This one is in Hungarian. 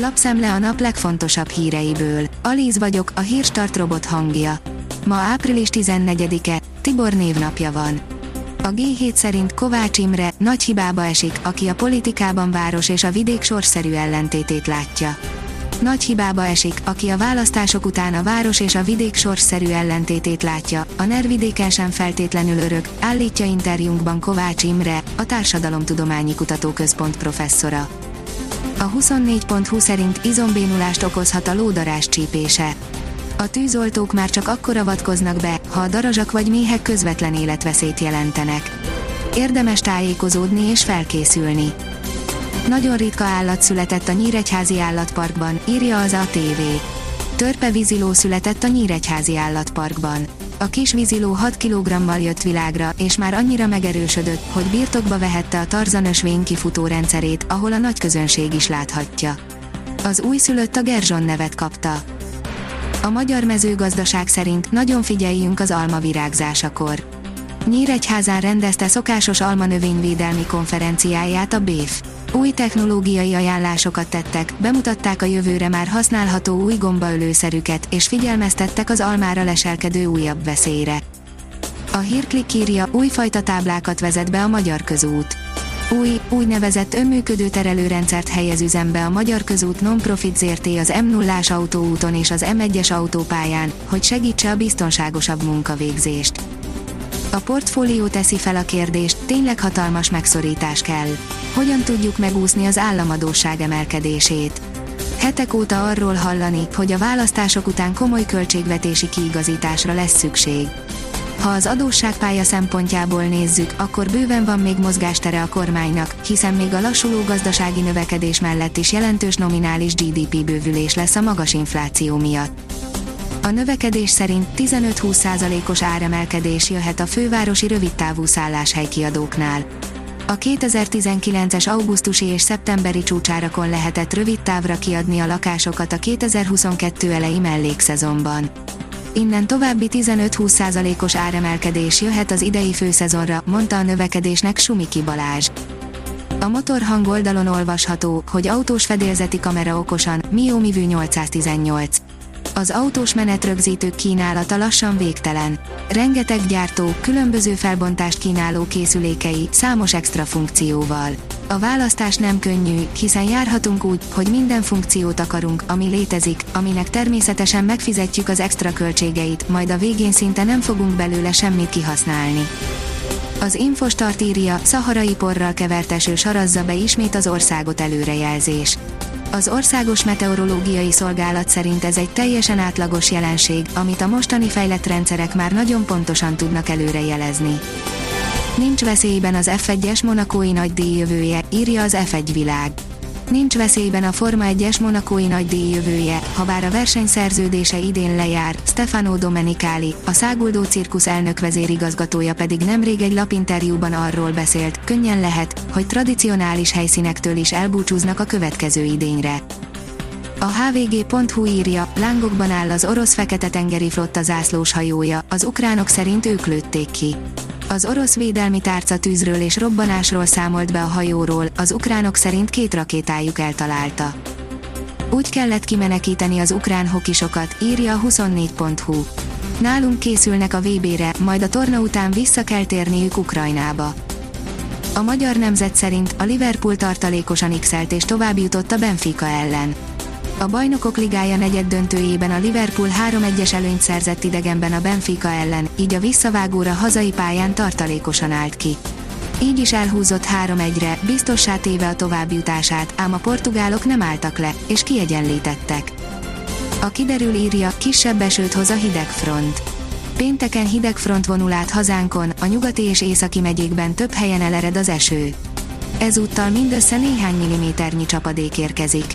Lapszemle a nap legfontosabb híreiből. Alíz vagyok, a hírstart robot hangja. Ma április 14-e, Tibor névnapja van. A G7 szerint Kovács Imre nagy hibába esik, aki a politikában város és a vidék sorszerű ellentétét látja. Nagy hibába esik, aki a választások után a város és a vidék sorszerű ellentétét látja, a nervidéken sem feltétlenül örök, állítja interjúnkban Kovács Imre, a Társadalomtudományi Kutatóközpont professzora. A 24.20 szerint izombénulást okozhat a lódarás csípése. A tűzoltók már csak akkor avatkoznak be, ha a darazsak vagy méhek közvetlen életveszélyt jelentenek. Érdemes tájékozódni és felkészülni. Nagyon ritka állat született a Nyíregyházi állatparkban, írja az ATV. Törpe víziló született a Nyíregyházi állatparkban. A kis víziló 6 kg-mal jött világra, és már annyira megerősödött, hogy birtokba vehette a Tarzan ösvény kifutó rendszerét, ahol a nagy közönség is láthatja. Az újszülött a Gerzson nevet kapta. A magyar mezőgazdaság szerint nagyon figyeljünk az alma virágzásakor. Nyíregyházán rendezte szokásos alma növényvédelmi konferenciáját a BÉF. Új technológiai ajánlásokat tettek, bemutatták a jövőre már használható új gombaölőszerüket, és figyelmeztettek az almára leselkedő újabb veszélyre. A hírklik írja, újfajta táblákat vezet be a Magyar Közút. Új, úgynevezett önműködő terelőrendszert helyez üzembe a Magyar Közút Non-Profit ZRT az m 0 autóúton és az M1-es autópályán, hogy segítse a biztonságosabb munkavégzést. A portfólió teszi fel a kérdést, tényleg hatalmas megszorítás kell. Hogyan tudjuk megúszni az államadóság emelkedését? Hetek óta arról hallani, hogy a választások után komoly költségvetési kiigazításra lesz szükség. Ha az adósságpálya szempontjából nézzük, akkor bőven van még mozgástere a kormánynak, hiszen még a lassuló gazdasági növekedés mellett is jelentős nominális GDP bővülés lesz a magas infláció miatt. A növekedés szerint 15-20%-os áremelkedés jöhet a fővárosi rövidtávú szálláshelykiadóknál. A 2019-es augusztusi és szeptemberi csúcsárakon lehetett rövid távra kiadni a lakásokat a 2022 elejé mellékszezonban. Innen további 15-20%-os áremelkedés jöhet az idei főszezonra, mondta a növekedésnek Sumiki Balázs. A motorhang oldalon olvasható, hogy autós fedélzeti kamera okosan, Mio Vű 818 az autós menetrögzítők kínálata lassan végtelen. Rengeteg gyártó, különböző felbontást kínáló készülékei, számos extra funkcióval. A választás nem könnyű, hiszen járhatunk úgy, hogy minden funkciót akarunk, ami létezik, aminek természetesen megfizetjük az extra költségeit, majd a végén szinte nem fogunk belőle semmit kihasználni. Az Infostart írja, szaharai porral kevert eső sarazza be ismét az országot előrejelzés. Az Országos Meteorológiai Szolgálat szerint ez egy teljesen átlagos jelenség, amit a mostani fejlett rendszerek már nagyon pontosan tudnak előrejelezni. Nincs veszélyben az F1-es monakói nagy jövője, írja az F1 világ. Nincs veszélyben a Forma 1-es monakói nagy jövője, ha bár a verseny szerződése idén lejár, Stefano Domenicali, a Száguldó Cirkusz elnök vezérigazgatója pedig nemrég egy lapinterjúban arról beszélt, könnyen lehet, hogy tradicionális helyszínektől is elbúcsúznak a következő idényre. A hvg.hu írja, lángokban áll az orosz fekete-tengeri flotta zászlós hajója, az ukránok szerint ők lőtték ki. Az orosz védelmi tárca tűzről és robbanásról számolt be a hajóról, az ukránok szerint két rakétájuk eltalálta. Úgy kellett kimenekíteni az ukrán hokisokat, írja a 24.hu. Nálunk készülnek a VB-re, majd a torna után vissza kell térniük Ukrajnába. A magyar nemzet szerint a Liverpool tartalékosan x és tovább jutott a Benfica ellen. A Bajnokok Ligája negyed döntőjében a Liverpool 3-1-es előnyt szerzett idegenben a Benfica ellen, így a visszavágóra hazai pályán tartalékosan állt ki. Így is elhúzott 3-1-re, biztossá téve a továbbjutását, ám a portugálok nem álltak le, és kiegyenlítettek. A kiderül írja, kisebb esőt hoz a hideg front. Pénteken hideg front vonul át hazánkon, a nyugati és északi megyékben több helyen elered az eső. Ezúttal mindössze néhány milliméternyi csapadék érkezik.